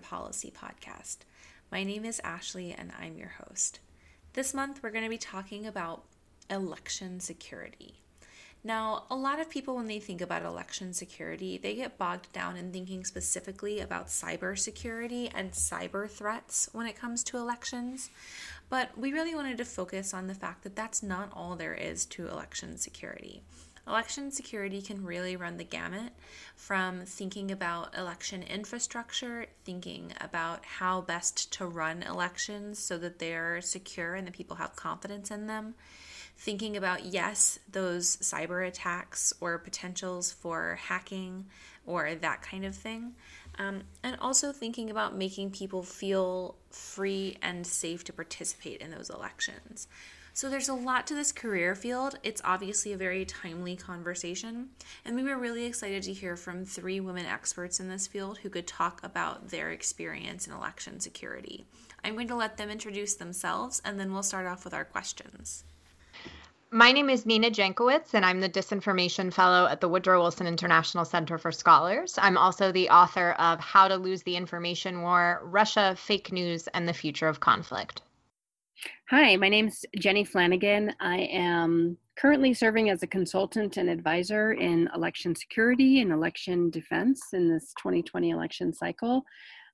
Policy Podcast. My name is Ashley and I'm your host. This month we're going to be talking about election security. Now, a lot of people, when they think about election security, they get bogged down in thinking specifically about cybersecurity and cyber threats when it comes to elections. But we really wanted to focus on the fact that that's not all there is to election security. Election security can really run the gamut from thinking about election infrastructure, thinking about how best to run elections so that they're secure and that people have confidence in them, thinking about, yes, those cyber attacks or potentials for hacking or that kind of thing. Um, and also thinking about making people feel free and safe to participate in those elections. So there's a lot to this career field. It's obviously a very timely conversation. And we were really excited to hear from three women experts in this field who could talk about their experience in election security. I'm going to let them introduce themselves and then we'll start off with our questions. My name is Nina Jankowicz, and I'm the Disinformation Fellow at the Woodrow Wilson International Center for Scholars. I'm also the author of How to Lose the Information War Russia, Fake News, and the Future of Conflict. Hi, my name is Jenny Flanagan. I am currently serving as a consultant and advisor in election security and election defense in this 2020 election cycle.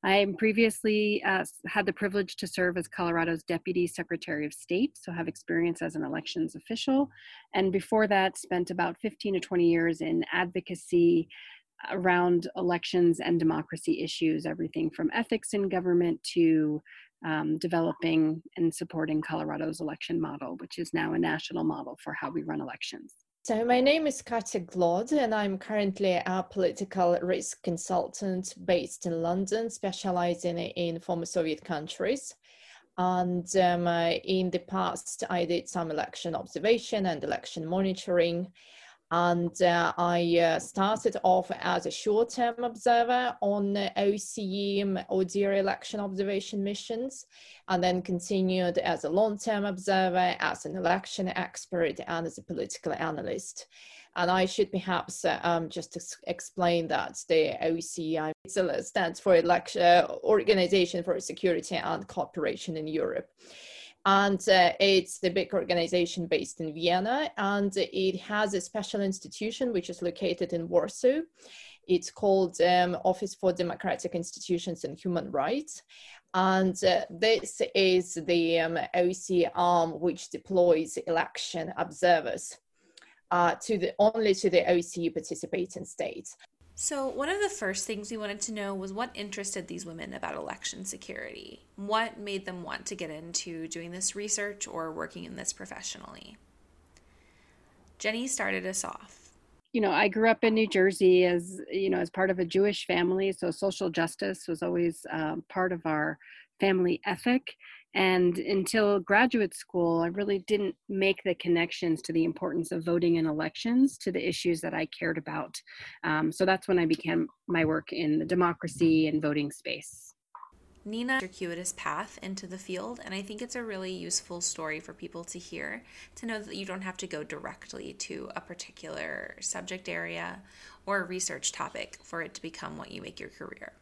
I previously uh, had the privilege to serve as Colorado's Deputy Secretary of State, so have experience as an elections official. And before that, spent about 15 to 20 years in advocacy around elections and democracy issues, everything from ethics in government to um, developing and supporting Colorado's election model, which is now a national model for how we run elections. So, my name is Katya Glod, and I'm currently a political risk consultant based in London, specializing in former Soviet countries. And um, uh, in the past, I did some election observation and election monitoring. And uh, I uh, started off as a short term observer on OSCE ODIHR election observation missions, and then continued as a long term observer, as an election expert, and as a political analyst. And I should perhaps uh, um, just explain that the OSCE stands for Election uh, Organization for Security and Cooperation in Europe and uh, it's the big organization based in Vienna, and it has a special institution which is located in Warsaw. It's called um, Office for Democratic Institutions and Human Rights. And uh, this is the um, OSCE arm which deploys election observers uh, to the only to the OSCE participating states. So, one of the first things we wanted to know was what interested these women about election security. What made them want to get into doing this research or working in this professionally? Jenny started us off. You know, I grew up in New Jersey as, you know, as part of a Jewish family, so social justice was always um, part of our family ethic. And until graduate school, I really didn't make the connections to the importance of voting in elections to the issues that I cared about. Um, so that's when I began my work in the democracy and voting space. Nina circuitous path into the field, and I think it's a really useful story for people to hear to know that you don't have to go directly to a particular subject area or research topic for it to become what you make your career.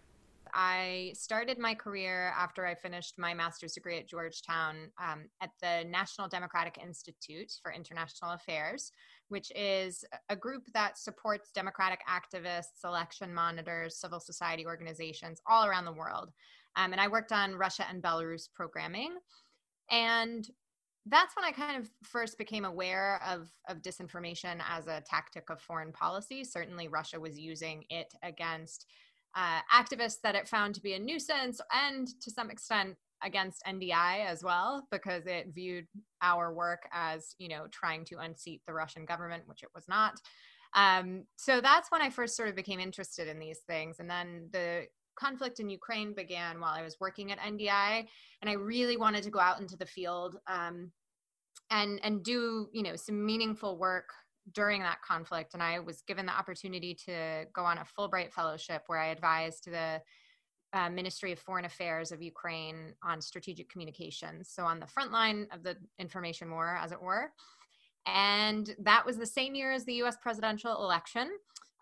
I started my career after I finished my master's degree at Georgetown um, at the National Democratic Institute for International Affairs, which is a group that supports democratic activists, election monitors, civil society organizations all around the world. Um, and I worked on Russia and Belarus programming. And that's when I kind of first became aware of, of disinformation as a tactic of foreign policy. Certainly, Russia was using it against uh, activists that it found to be a nuisance and to some extent against NDI as well because it viewed our work as you know trying to unseat the Russian government, which it was not. Um, so that's when I first sort of became interested in these things, and then the conflict in Ukraine began while I was working at NDI, and I really wanted to go out into the field um, and and do you know some meaningful work during that conflict and i was given the opportunity to go on a fulbright fellowship where i advised the uh, ministry of foreign affairs of ukraine on strategic communications so on the front line of the information war as it were and that was the same year as the us presidential election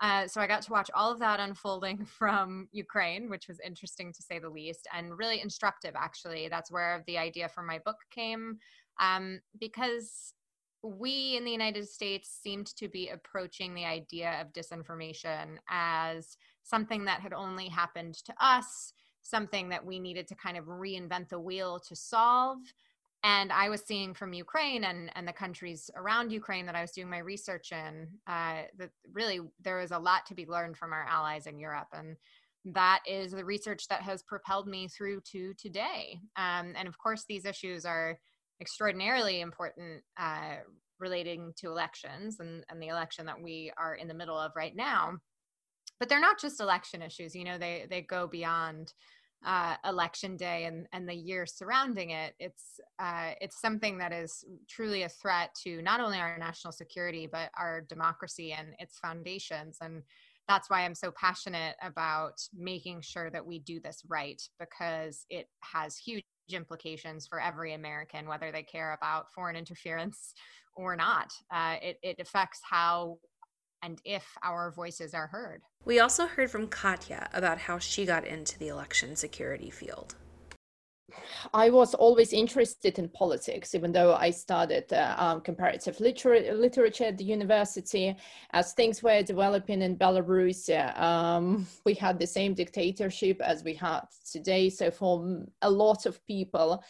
Uh, so I got to watch all of that unfolding from Ukraine, which was interesting to say the least, and really instructive, actually. That's where the idea for my book came, um, because we in the United States seemed to be approaching the idea of disinformation as something that had only happened to us, something that we needed to kind of reinvent the wheel to solve. And I was seeing from Ukraine and, and the countries around Ukraine that I was doing my research in uh, that really there is a lot to be learned from our allies in Europe. And that is the research that has propelled me through to today. Um, and of course, these issues are extraordinarily important uh, relating to elections and, and the election that we are in the middle of right now. But they're not just election issues, you know, they, they go beyond uh, election day and, and the year surrounding it. It's, uh, it's something that is truly a threat to not only our national security, but our democracy and its foundations. And that's why I'm so passionate about making sure that we do this right because it has huge implications for every American, whether they care about foreign interference or not. Uh, it, it affects how and if our voices are heard. We also heard from Katya about how she got into the election security field. I was always interested in politics, even though I studied uh, um, comparative liter- literature at the university. As things were developing in Belarus, uh, um, we had the same dictatorship as we had today. So, for a lot of people,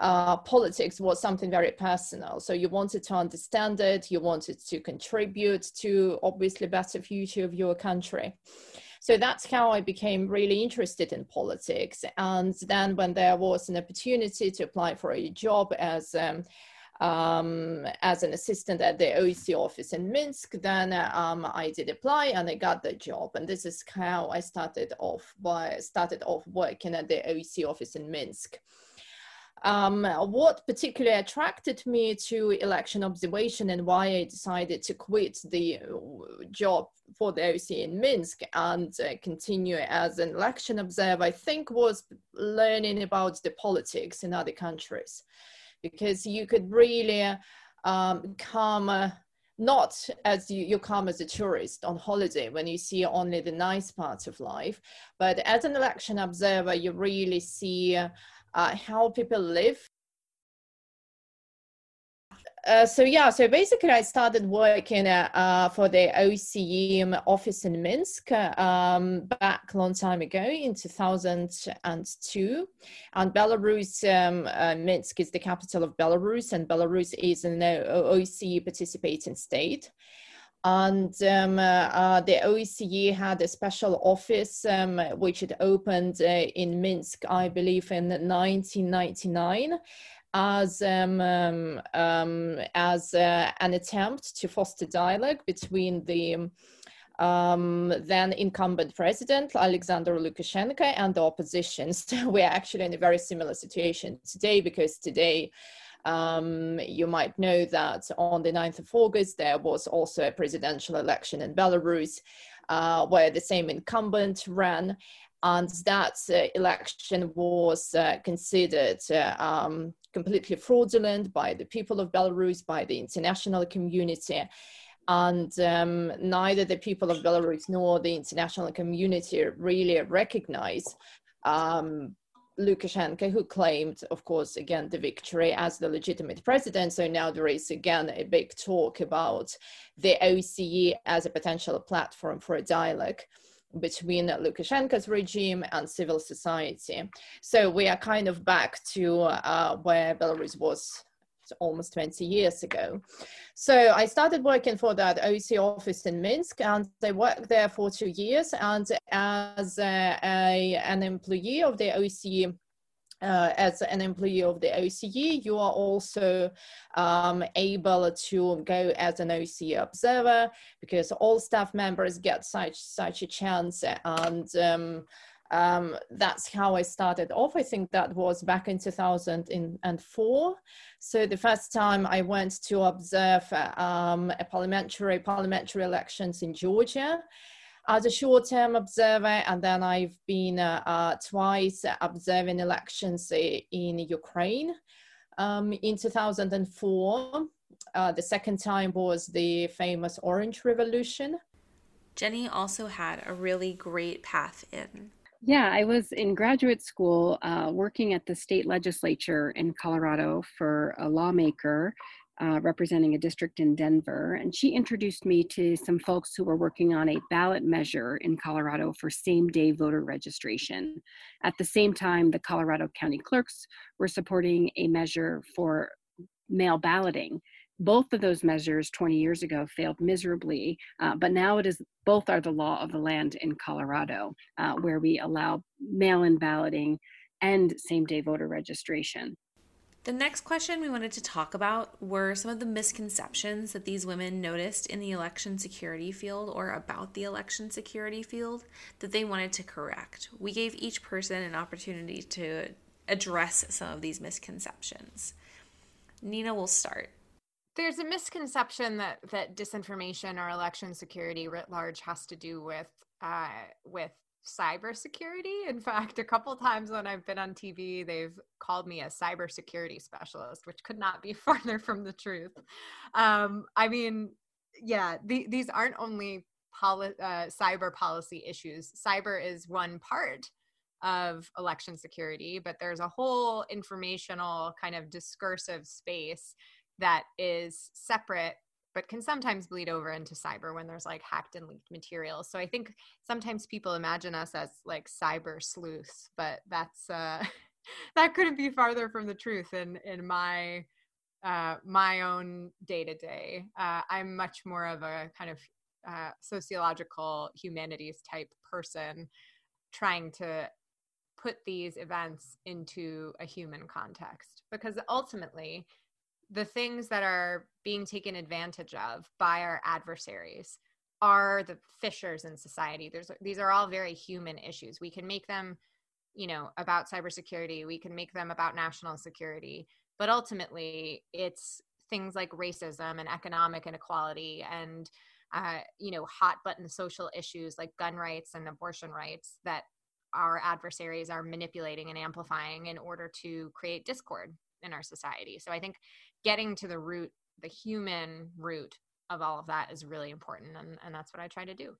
uh, politics was something very personal. So you wanted to understand it, you wanted to contribute to obviously better future of your country. So that's how I became really interested in politics. And then when there was an opportunity to apply for a job as um, um, as an assistant at the OSCE office in Minsk. Then um, I did apply and I got the job. And this is how I started off by started off working at the OSCE office in Minsk. Um, what particularly attracted me to election observation and why I decided to quit the uh, job for the OSCE in Minsk and uh, continue as an election observer, I think was learning about the politics in other countries because you could really um, come. Uh, not as you, you come as a tourist on holiday when you see only the nice parts of life, but as an election observer, you really see uh, how people live. Uh, so yeah, so basically I started working uh, uh for the OSCE office in Minsk um, back a long time ago in 2002. And Belarus, um, uh, Minsk is the capital of Belarus and Belarus is an OSCE participating state and um, uh, the OSCE had a special office um, which it opened uh, in Minsk, I believe, in 1999 as um, um, um, as uh, an attempt to foster dialogue between the um, then incumbent president Alexander Lukashenko and the opposition. So we're actually in a very similar situation today because today um, you might know that on the 9th of August, there was also a presidential election in Belarus uh, where the same incumbent ran. And that uh, election was uh, considered uh, um, completely fraudulent by the people of Belarus, by the international community and um, neither the people of Belarus nor the international community really recognize um, Lukashenko, who claimed, of course, again, the victory as the legitimate president. So now there is again a big talk about the OSCE as a potential platform for a dialogue between Lukashenko's regime and civil society. So we are kind of back to uh, where Belarus was almost 20 years ago. So I started working for that OSCE office in Minsk and I worked there for two years. And as a, a, an employee of the OSCE uh, as an employee of the OSCE, you are also um, able to go as an OSCE observer because all staff members get such such a chance and um, um, that's how I started off. I think that was back in 2004. So the first time I went to observe um, a parliamentary parliamentary elections in Georgia as a short-term observer, and then I've been uh, uh, twice observing elections in Ukraine. Um, in 2004, uh, the second time was the famous Orange Revolution Jenny also had a really great path in. Yeah, I was in graduate school uh, working at the state legislature in Colorado for a lawmaker uh, representing a district in Denver. And she introduced me to some folks who were working on a ballot measure in Colorado for same day voter registration. At the same time, the Colorado County clerks were supporting a measure for mail balloting both of those measures 20 years ago failed miserably, uh, but now it is both are the law of the land in Colorado, uh, where we allow mail-in balloting and same-day voter registration. The next question we wanted to talk about were some of the misconceptions that these women noticed in the election security field or about the election security field that they wanted to correct. We gave each person an opportunity to address some of these misconceptions. Nina will start. There's a misconception that that disinformation or election security writ large has to do with uh, with cybersecurity. In fact, a couple times when I've been on TV, they've called me a cybersecurity specialist, which could not be farther from the truth. Um, I mean, yeah, the, these aren't only poli- uh, cyber policy issues. Cyber is one part of election security, but there's a whole informational kind of discursive space that is separate but can sometimes bleed over into cyber when there's like hacked and leaked materials. So I think sometimes people imagine us as like cyber sleuths, but that's uh that couldn't be farther from the truth in in my uh my own day to day. I'm much more of a kind of uh, sociological humanities type person trying to put these events into a human context because ultimately the things that are being taken advantage of by our adversaries are the fissures in society. There's these are all very human issues. We can make them, you know, about cybersecurity. We can make them about national security, but ultimately, it's things like racism and economic inequality and uh, you know hot button social issues like gun rights and abortion rights that our adversaries are manipulating and amplifying in order to create discord in our society. So I think getting to the root, the human root of all of that is really important. And, and that's what I try to do.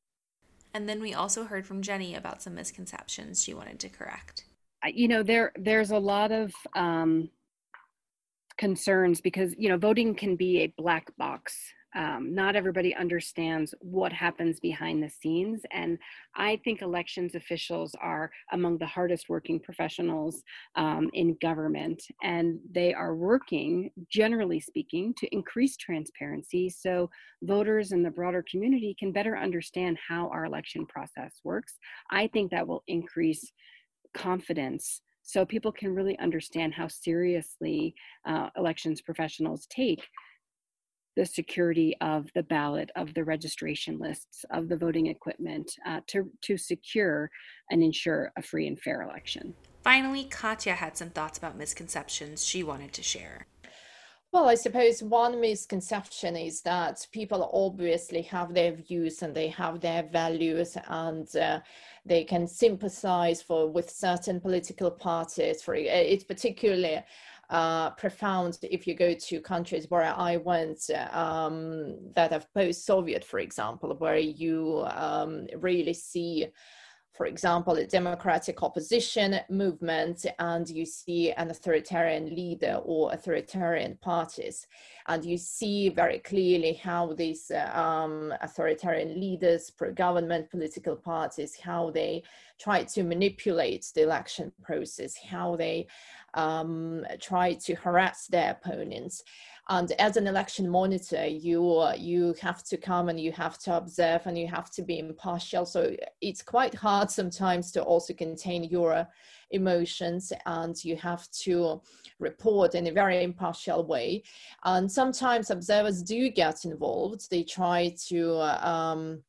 And then we also heard from Jenny about some misconceptions she wanted to correct. You know, there there's a lot of um, concerns because you know voting can be a black box um, not everybody understands what happens behind the scenes. And I think elections officials are among the hardest working professionals um, in government. And they are working, generally speaking, to increase transparency so voters and the broader community can better understand how our election process works. I think that will increase confidence so people can really understand how seriously uh, elections professionals take the security of the ballot, of the registration lists, of the voting equipment uh, to, to secure and ensure a free and fair election. Finally, Katya had some thoughts about misconceptions she wanted to share. Well, I suppose one misconception is that people obviously have their views and they have their values and uh, they can sympathize for with certain political parties. For it's particularly uh, profound if you go to countries where I went um, that have post-Soviet, for example, where you um, really see for example, a democratic opposition movement, and you see an authoritarian leader or authoritarian parties. And you see very clearly how these um, authoritarian leaders, pro government political parties, how they try to manipulate the election process, how they um, try to harass their opponents. And as an election monitor, you you have to come and you have to observe and you have to be impartial. So it's quite hard sometimes to also contain your emotions and you have to report in a very impartial way. And sometimes observers do get involved. They try to um,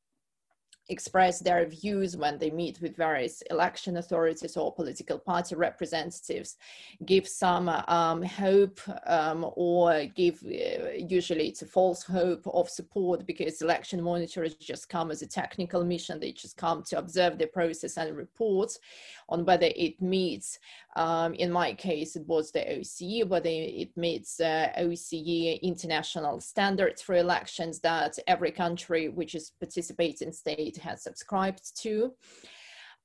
express their views when they meet with various election authorities or political party representatives, give some um, hope um, or give, uh, usually it's a false hope of support because election monitors just come as a technical mission. They just come to observe the process and report on whether it meets, um, in my case, it was the OSCE, whether it meets uh, OSCE international standards for elections that every country which is participating state has subscribed to.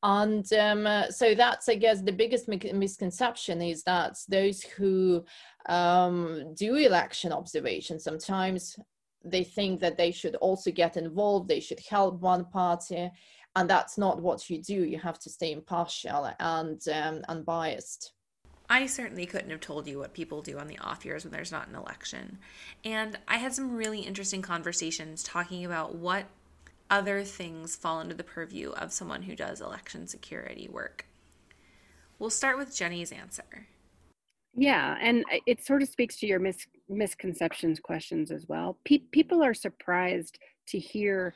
And um, so that's, I guess, the biggest misconception is that those who um, do election observation sometimes they think that they should also get involved, they should help one party, and that's not what you do. You have to stay impartial and um, unbiased. I certainly couldn't have told you what people do on the off years when there's not an election. And I had some really interesting conversations talking about what other things fall under the purview of someone who does election security work. We'll start with Jenny's answer. Yeah, and it sort of speaks to your mis- misconceptions questions as well. Pe- people are surprised to hear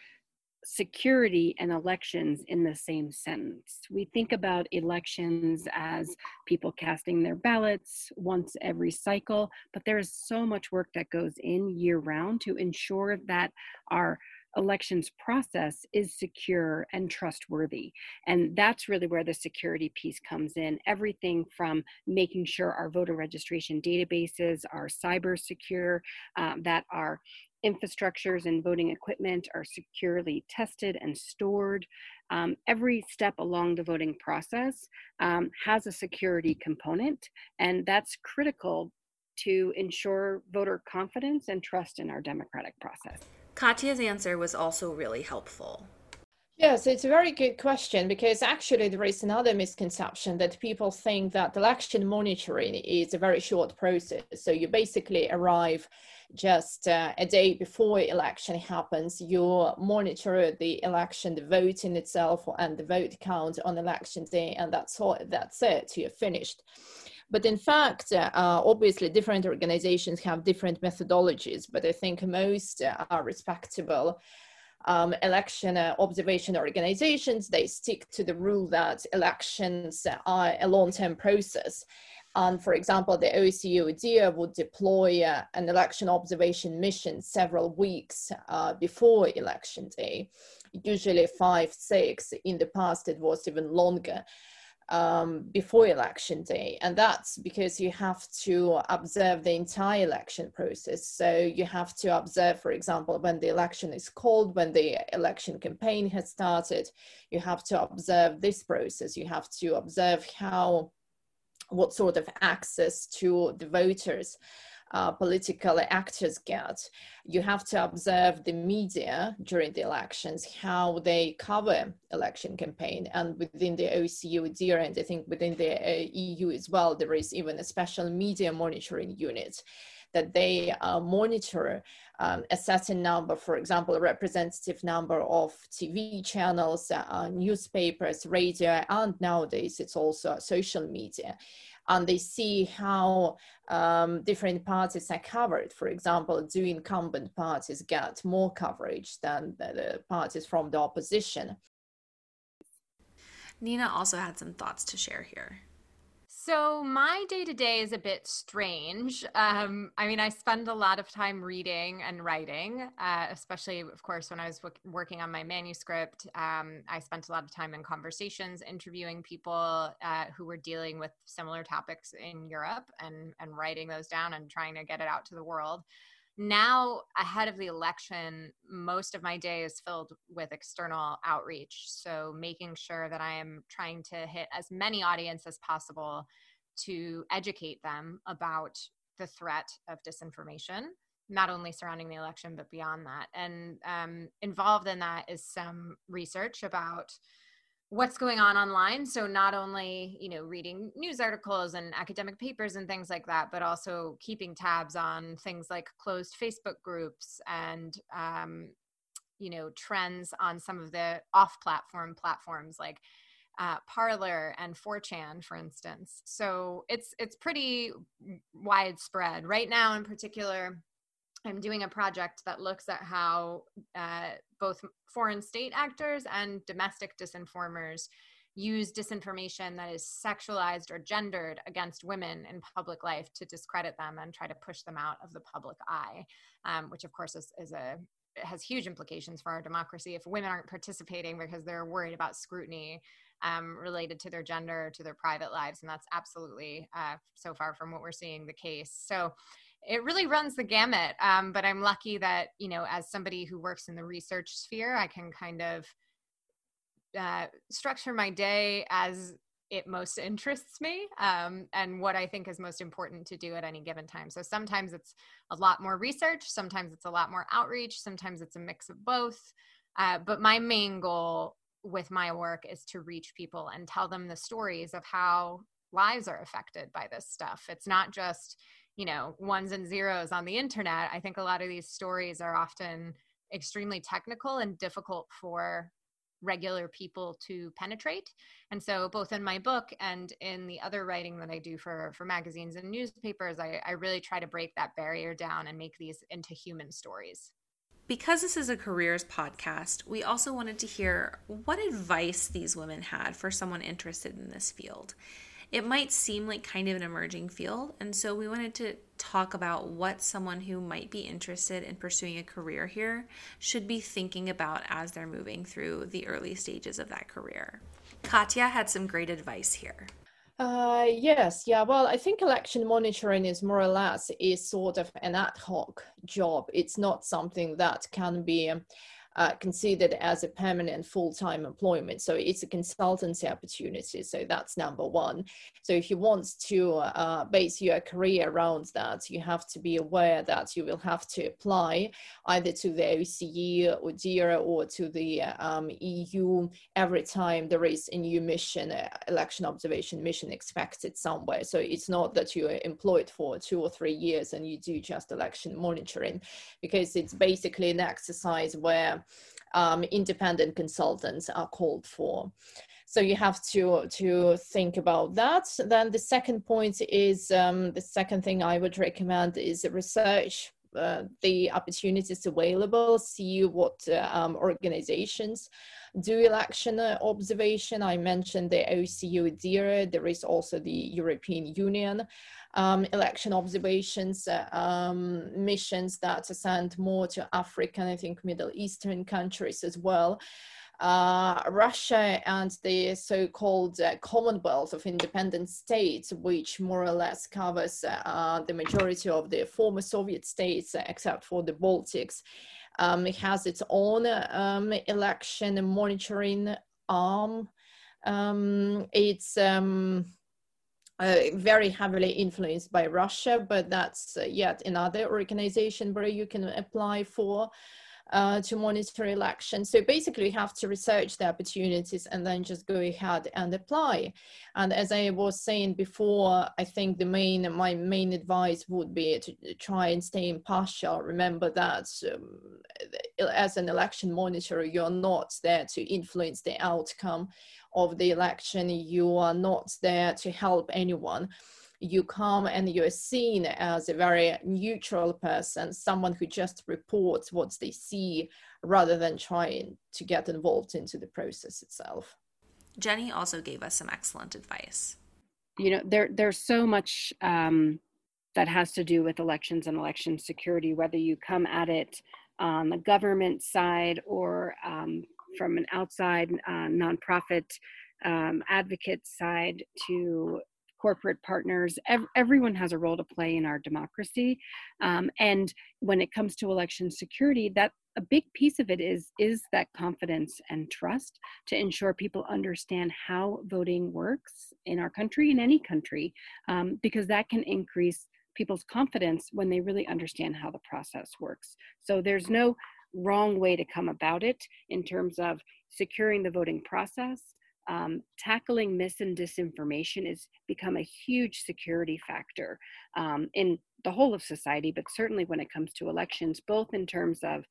security and elections in the same sentence. We think about elections as people casting their ballots once every cycle, but there is so much work that goes in year round to ensure that our elections process is secure and trustworthy. And that's really where the security piece comes in. Everything from making sure our voter registration databases are cyber secure, um, that our infrastructures and voting equipment are securely tested and stored. Um, every step along the voting process um, has a security component, and that's critical to ensure voter confidence and trust in our democratic process. Katya's answer was also really helpful. Yes, it's a very good question because actually there is another misconception that people think that election monitoring is a very short process. So you basically arrive just uh, a day before election happens, you monitor the election, the voting itself, and the vote count on election day, and that's all. That's it. You're finished. But in fact, uh, obviously, different organizations have different methodologies, but I think most uh, are respectable. Um, election uh, observation organizations, they stick to the rule that elections are a long-term process. And for example, the OSCE would deploy uh, an election observation mission several weeks uh, before election day, usually five, six. In the past, it was even longer um, before election day. And that's because you have to observe the entire election process. So you have to observe, for example, when the election is called, when the election campaign has started, you have to observe this process. You have to observe how, what sort of access to the voters uh, political actors get. You have to observe the media during the elections, how they cover election campaign. And within the OSCE ODIHR, and I think within the uh, EU as well, there is even a special media monitoring unit that they uh, monitor um, a certain number, for example, a representative number of TV channels, uh, newspapers, radio, and nowadays it's also social media and they see how um, different parties are covered. For example, do incumbent parties get more coverage than the, the parties from the opposition? Nina also had some thoughts to share here. So my day to day is a bit strange. Um, I mean, I spend a lot of time reading and writing, uh, especially, of course, when I was w- working on my manuscript. Um, I spent a lot of time in conversations, interviewing people uh, who were dealing with similar topics in Europe, and and writing those down and trying to get it out to the world now ahead of the election most of my day is filled with external outreach so making sure that i am trying to hit as many audience as possible to educate them about the threat of disinformation not only surrounding the election but beyond that. And um, involved in that is some research about what's going on online so not only you know reading news articles and academic papers and things like that but also keeping tabs on things like closed facebook groups and um, you know trends on some of the off platform platforms like uh, Parler and 4chan, for instance. So it's it's pretty widespread right now. In particular, I'm doing a project that looks at how uh, both foreign state actors and domestic disinformers use disinformation that is sexualized or gendered against women in public life to discredit them and try to push them out of the public eye, um, which of course is, is a has huge implications for our democracy if women aren't participating because they're worried about scrutiny um, related to their gender to their private lives and that's absolutely uh, so far from what we're seeing the case. So it really runs the gamut. Um, but I'm lucky that, you know, as somebody who works in the research sphere, I can kind of uh, structure my day as it most interests me um, and what I think is most important to do at any given time. So sometimes it's a lot more research, sometimes it's a lot more outreach, sometimes it's a mix of both. Uh, but my main goal with my work is to reach people and tell them the stories of how lives are affected by this stuff. It's not just, you know, ones and zeros on the internet. I think a lot of these stories are often extremely technical and difficult for regular people to penetrate and so both in my book and in the other writing that i do for for magazines and newspapers i, I really try to break that barrier down and make these into human stories because this is a careers podcast, we also wanted to hear what advice these women had for someone interested in this field it might seem like kind of an emerging field. And so we wanted to talk about what someone who might be interested in pursuing a career here should be thinking about as they're moving through the early stages of that career. Katya had some great advice here. Uh, yes, yeah. Well, I think election monitoring is more or less is sort of an ad hoc job. It's not something that can be uh, considered as a permanent full-time employment. So it's a consultancy opportunity. So that's number one. So if you want to uh, base your career around that, you have to be aware that you will have to apply either to the OSCE or ODIHR or to the um, EU every time there is a new mission, uh, election observation mission expected somewhere. So it's not that you're employed for two or three years and you do just election monitoring because it's basically an exercise where um, independent consultants are called for. So you have to to think about that. Then the second point is um, the second thing I would recommend is research uh, the opportunities available, see what uh, um, organizations do election uh, observation. I mentioned the ODIHR, there is also the European Union um, election observations uh, um, missions that send more to African, I think Middle Eastern countries as well. Uh, Russia and the so-called uh, Commonwealth of Independent States, which more or less covers uh, the majority of the former Soviet states, except for the Baltics, um, it has its own um, election monitoring arm. Um, it's um, uh, very heavily influenced by Russia, but that's uh, yet another organization where you can apply for uh, to monitor elections. So basically, you have to research the opportunities and then just go ahead and apply. And as I was saying before, I think the main my main advice would be to try and stay impartial. Remember that um, as an election monitor, you're not there to influence the outcome of the election. You are not there to help anyone you come and you're seen as a very neutral person, someone who just reports what they see rather than trying to get involved into the process itself. Jenny also gave us some excellent advice. You know, there there's so much um, that has to do with elections and election security, whether you come at it on the government side or um, from an outside uh, nonprofit um, advocate side to corporate partners. Ev- everyone has a role to play in our democracy. Um, and when it comes to election security, that a big piece of it is is that confidence and trust to ensure people understand how voting works in our country in any country um, because that can increase people's confidence when they really understand how the process works so there's no wrong way to come about it in terms of securing the voting process. Um, tackling mis and disinformation has become a huge security factor um, in the whole of society, but certainly when it comes to elections, both in terms of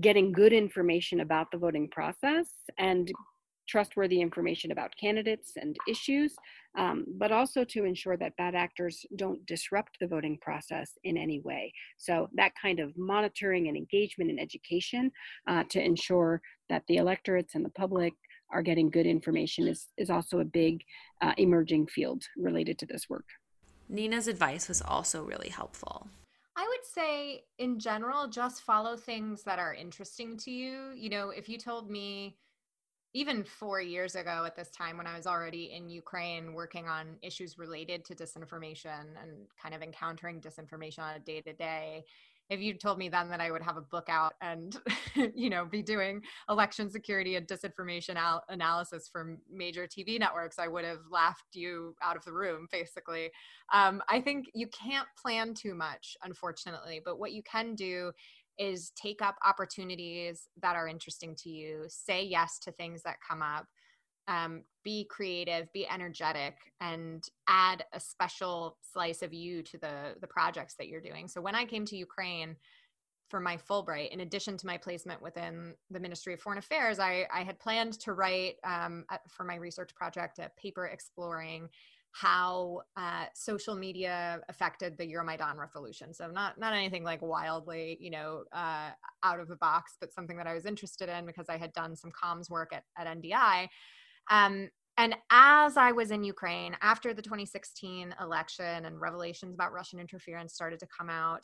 getting good information about the voting process and trustworthy information about candidates and issues, um, but also to ensure that bad actors don't disrupt the voting process in any way. So, that kind of monitoring and engagement and education uh, to ensure that the electorates and the public are getting good information is, is also a big uh, emerging field related to this work. Nina's advice was also really helpful. I would say, in general, just follow things that are interesting to you. You know, if you told me even four years ago at this time when I was already in Ukraine working on issues related to disinformation and kind of encountering disinformation on a day to day, if you told me then that I would have a book out and, you know, be doing election security and disinformation al- analysis for major TV networks, I would have laughed you out of the room, basically. Um, I think you can't plan too much, unfortunately, but what you can do is take up opportunities that are interesting to you, say yes to things that come up um, be creative, be energetic, and add a special slice of you to the the projects that you're doing. So when I came to Ukraine for my Fulbright, in addition to my placement within the Ministry of Foreign Affairs, I, I had planned to write um, for my research project a paper exploring how uh, social media affected the Euromaidan revolution. So not not anything like wildly, you know, uh, out of the box, but something that I was interested in because I had done some comms work at, at NDI. Um, and as I was in Ukraine after the 2016 election and revelations about Russian interference started to come out,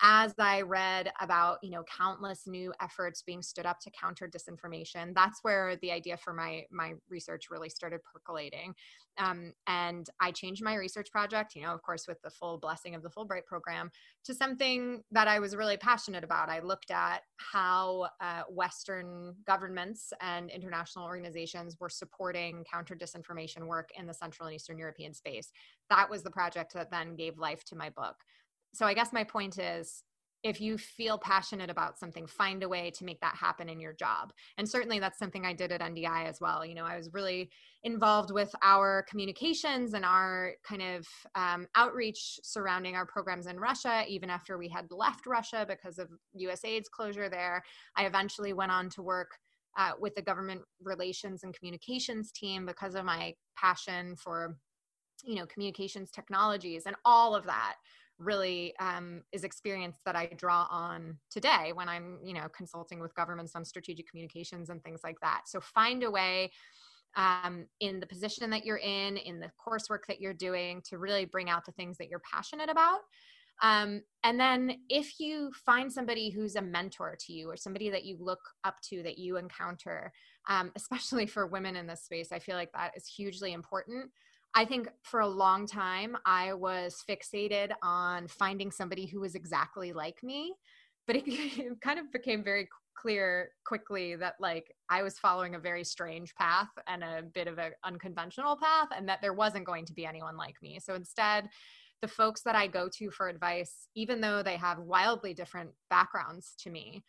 as I read about, you know, countless new efforts being stood up to counter disinformation, that's where the idea for my my research really started percolating. Um, and I changed my research project, you know, of course, with the full blessing of the Fulbright program, to something that I was really passionate about. I looked at how uh, Western governments and international organizations were supporting counter disinformation work in the Central and Eastern European space. That was the project that then gave life to my book so I guess my point is if you feel passionate about something, find a way to make that happen in your job. And certainly that's something I did at NDI as well. You know, I was really involved with our communications and our kind of um, outreach surrounding our programs in Russia, even after we had left Russia because of USAID's closure there. I eventually went on to work. Uh, with the government relations and communications team because of my passion for you know communications technologies and all of that really um, is experience that I draw on today when I'm, you know, consulting with governments on strategic communications and things like that. So find a way um, in the position that you're in, in the coursework that you're doing, to really bring out the things that you're passionate about. Um, and then if you find somebody who's a mentor to you or somebody that you look up to that you encounter, um, especially for women in this space, I feel like that is hugely important. I think for a long time, I was fixated on finding somebody who was exactly like me. But it, it kind of became very clear quickly that like I was following a very strange path and a bit of an unconventional path, and that there wasn't going to be anyone like me. So instead, the folks that I go to for advice, even though they have wildly different backgrounds to me,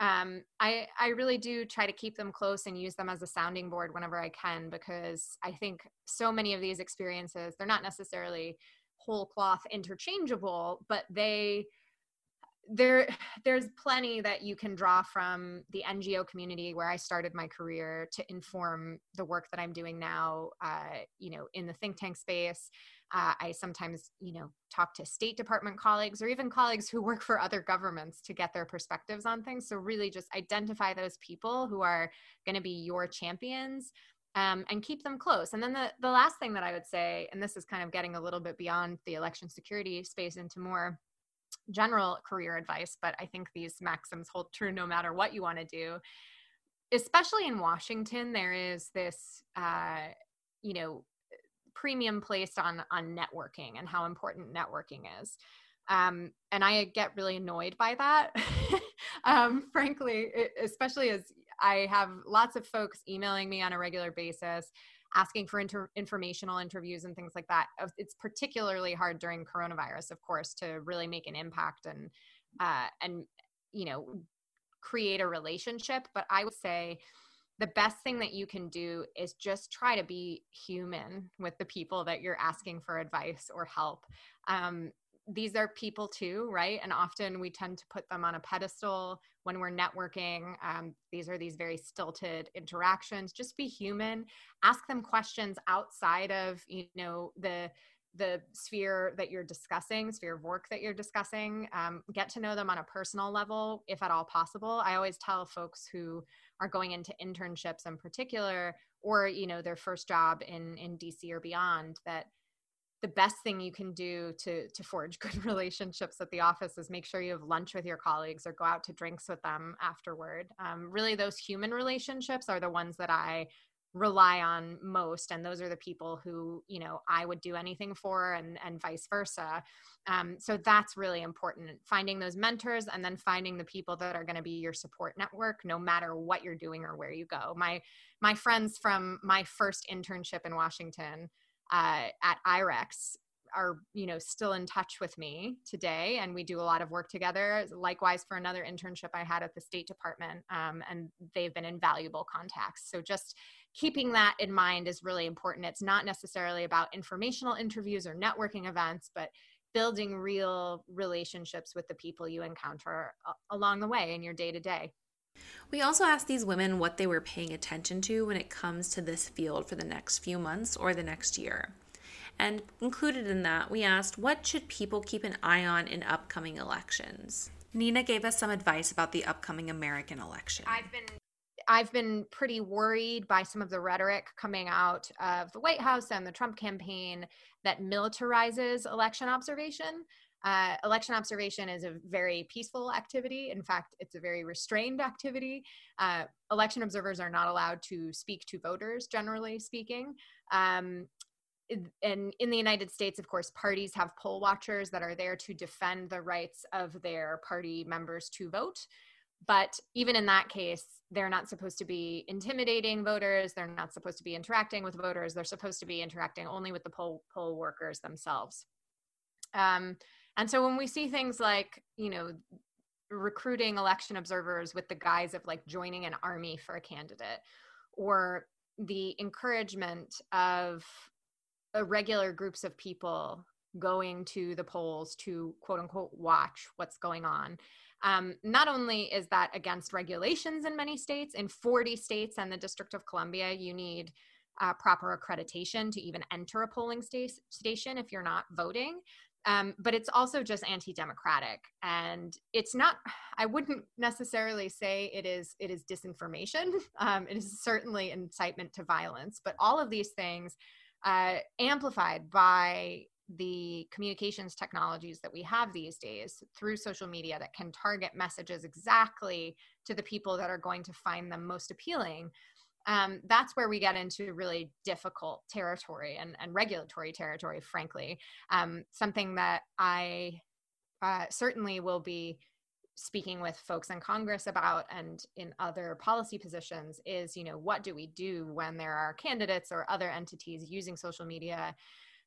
um, I, I really do try to keep them close and use them as a sounding board whenever I can because I think so many of these experiences, they're not necessarily whole cloth interchangeable, but they there there's plenty that you can draw from the ngo community where i started my career to inform the work that i'm doing now uh, you know in the think tank space uh, I sometimes, you know, talk to State Department colleagues or even colleagues who work for other governments to get their perspectives on things. So really, just identify those people who are going to be your champions. Um, and keep them close. And then the, the last thing that I would say, and this is kind of getting a little bit beyond the election security space into more general career advice, but I think these maxims hold true no matter what you want to do. Especially in Washington, there is this, uh, you know, premium placed on on networking and how important networking is. Um, and i get really annoyed by that. Um, frankly especially as i have lots of folks emailing me on a regular basis asking for inter- informational interviews and things like that. It's particularly hard during coronavirus of course to really make an impact and uh, and you know create a relationship. But i would say the best thing that you can do is just try to be human with the people that you're asking for advice or help. Um, these are people too, right? And often we tend to put them on a pedestal when we're networking. Um, these are these very stilted interactions. Just be human. Ask them questions outside of you know the the sphere that you're discussing, sphere of work that you're discussing. Um, get to know them on a personal level, if at all possible. I always tell folks who are going into internships in particular or you know their first job in in dc or beyond that the best thing you can do to to forge good relationships at the office is make sure you have lunch with your colleagues or go out to drinks with them afterward um, really those human relationships are the ones that i rely on most and those are the people who you know i would do anything for and and vice versa. Um, so that's really important finding those mentors and then finding the people that are going to be your support network no matter what you're doing or where you go. My my friends from my first internship in washington uh, at irex are you know still in touch with me today and we do a lot of work together. Likewise for another internship i had at the state department um, and they've been invaluable contacts. So just keeping that in mind is really important it's not necessarily about informational interviews or networking events but building real relationships with the people you encounter along the way in your day to day we also asked these women what they were paying attention to when it comes to this field for the next few months or the next year. And included in that, we asked what should people keep an eye on in upcoming elections? Nina gave us some advice about the upcoming American election. I've been I've been pretty worried by some of the rhetoric coming out of the White House and the Trump campaign that militarizes election observation. Uh, election observation is a very peaceful activity. In fact, it's a very restrained activity. Uh, election observers are not allowed to speak to voters, generally speaking. Um, and in the United States, of course, parties have poll watchers that are there to defend the rights of their party members to vote. But even in that case, they're not supposed to be intimidating voters. They're not supposed to be interacting with voters. They're supposed to be interacting only with the poll poll workers themselves. Um, and so when we see things like, you know, recruiting election observers with the guise of like joining an army for a candidate, or the encouragement of irregular groups of people going to the polls to quote unquote watch what's going on. Um, not only is that against regulations in many states, in 40 states and the District of Columbia, you need uh, proper accreditation to even enter a polling sta- station if you're not voting. Um, but it's also just anti-democratic and it's not i wouldn't necessarily say it is it is disinformation um, it is certainly incitement to violence but all of these things uh, amplified by the communications technologies that we have these days through social media that can target messages exactly to the people that are going to find them most appealing um, that's where we get into really difficult territory and, and regulatory territory frankly. Um, something that i uh, certainly will be speaking with folks in Congress about and in other policy positions is, you know, what do we do when there are candidates or other entities using social media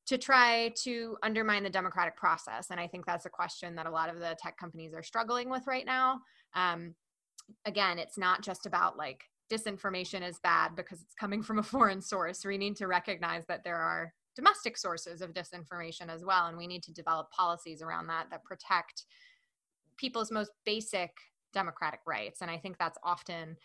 to try to undermine the democratic process? And I think that's a question that a lot of the tech companies are struggling with right now. Um, again, it's not just about like disinformation is bad because it's coming from a foreign source. We need to recognize that there are domestic sources of disinformation as well, and we need to develop policies around that that protect people's most basic democratic rights. And I think that's often,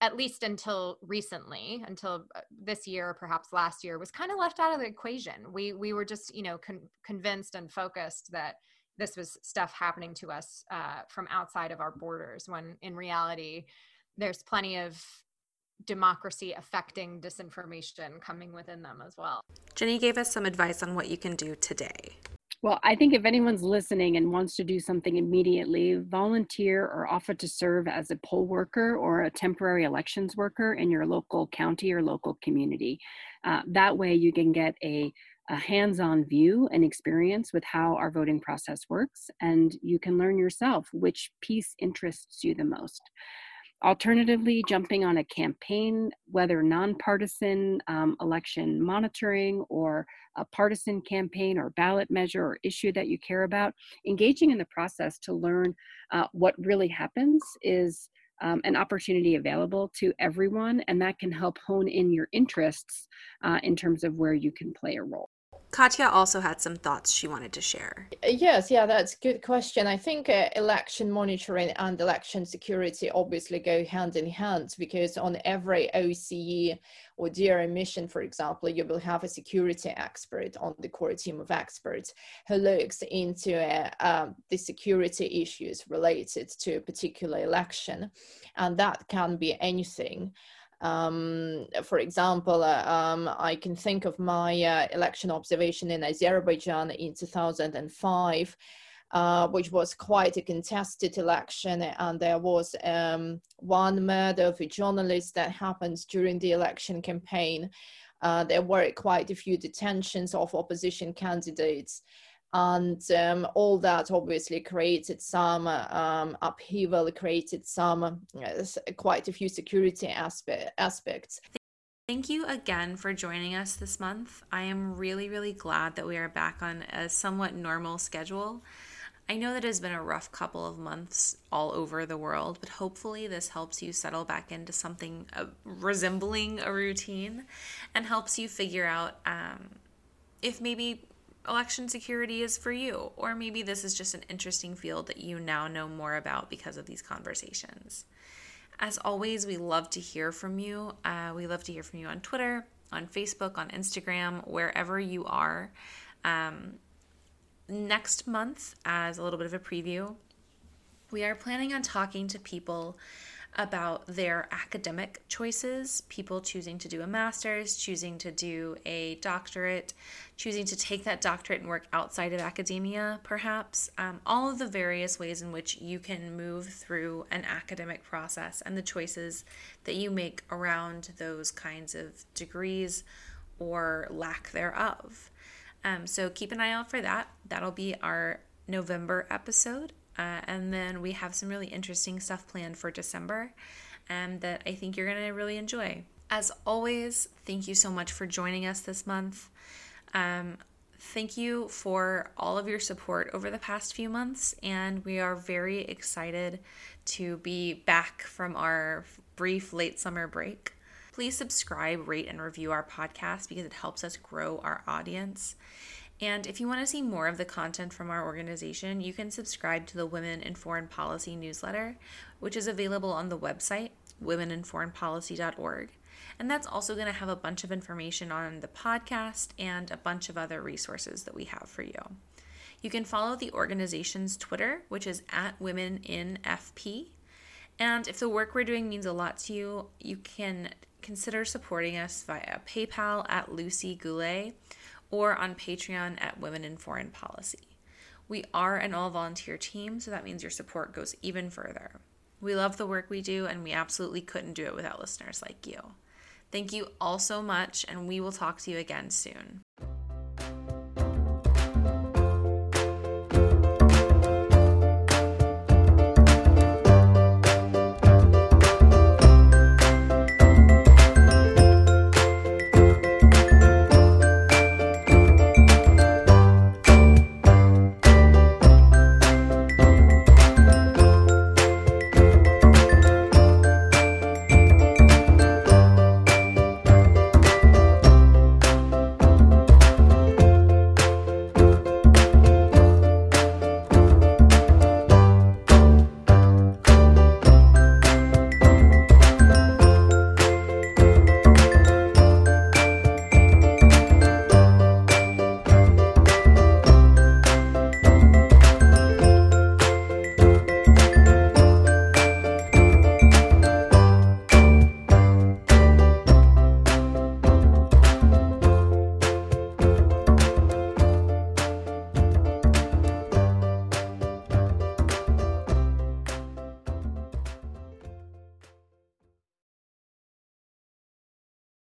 at least until recently, until uh, this year, or perhaps last year, was kind of left out of the equation. We we were just you know con- convinced and focused that this was stuff happening to us uh, from outside of our borders, when in reality, there's plenty of democracy affecting disinformation coming within them as well. Jenny gave us some advice on what you can do today. Well, I think if anyone's listening and wants to do something immediately, volunteer or offer to serve as a poll worker or a temporary elections worker in your local county or local community. Uh, that way, you can get a, a hands on view and experience with how our voting process works, and you can learn yourself which piece interests you the most. Alternatively, jumping on a campaign, whether nonpartisan um, election monitoring or a partisan campaign or ballot measure or issue that you care about, engaging in the process to learn uh, what really happens is um, an opportunity available to everyone, and that can help hone in your interests uh, in terms of where you can play a role. Katya also had some thoughts she wanted to share. Yes, yeah, that's a good question. I think uh, election monitoring and election security obviously go hand in hand because on every OSCE or ODIHR mission, for example, you will have a security expert on the core team of experts who looks into uh, um, the security issues related to a particular election. And that can be anything. Um, for example, uh, um, I can think of my uh, election observation in Azerbaijan in 2005. uh, which was quite a contested election, and there was um, one murder of a journalist that happened during the election campaign. Uh, there were quite a few detentions of opposition candidates and um, all that obviously created some um, upheaval, created some uh, quite a few security aspect, aspects. Thank you again for joining us this month. I am really, really glad that we are back on a somewhat normal schedule. I know that it has been a rough couple of months all over the world, but hopefully this helps you settle back into something uh, resembling a routine and helps you figure out um, if maybe election security is for you, or maybe this is just an interesting field that you now know more about because of these conversations. As always, we love to hear from you. Uh, we love to hear from you on Twitter, on Facebook, on Instagram, wherever you are. Um, next month, as a little bit of a preview, we are planning on talking to people about their academic choices people choosing to do a master's, choosing to do a doctorate, choosing to take that doctorate and work outside of academia, perhaps. Um, all of the various ways in which you can move through an academic process and the choices that you make around those kinds of degrees or lack thereof. Um, so keep an eye out for that. That'll be our November episode. Uh, and then we have some really interesting stuff planned for December um, that I think you're going to really enjoy. As always, thank you so much for joining us this month. Um, thank you for all of your support over the past few months, and we are very excited to be back from our brief late summer break. Please subscribe, rate, and review our podcast because it helps us grow our audience. And if you want to see more of the content from our organization, you can subscribe to the Women in Foreign Policy newsletter, which is available on the website, womeninforeignpolicy.org. And that's also going to have a bunch of information on the podcast and a bunch of other resources that we have for you. You can follow the organization's Twitter, which is at Women in FP. And if the work we're doing means a lot to you, you can consider supporting us via PayPal at Lucy Goulet or on Patreon at Women in Foreign Policy. We are an all volunteer team, so that means your support goes even further. We love the work we do, and we absolutely couldn't do it without listeners like you. Thank you all so much, and we will talk to you again soon.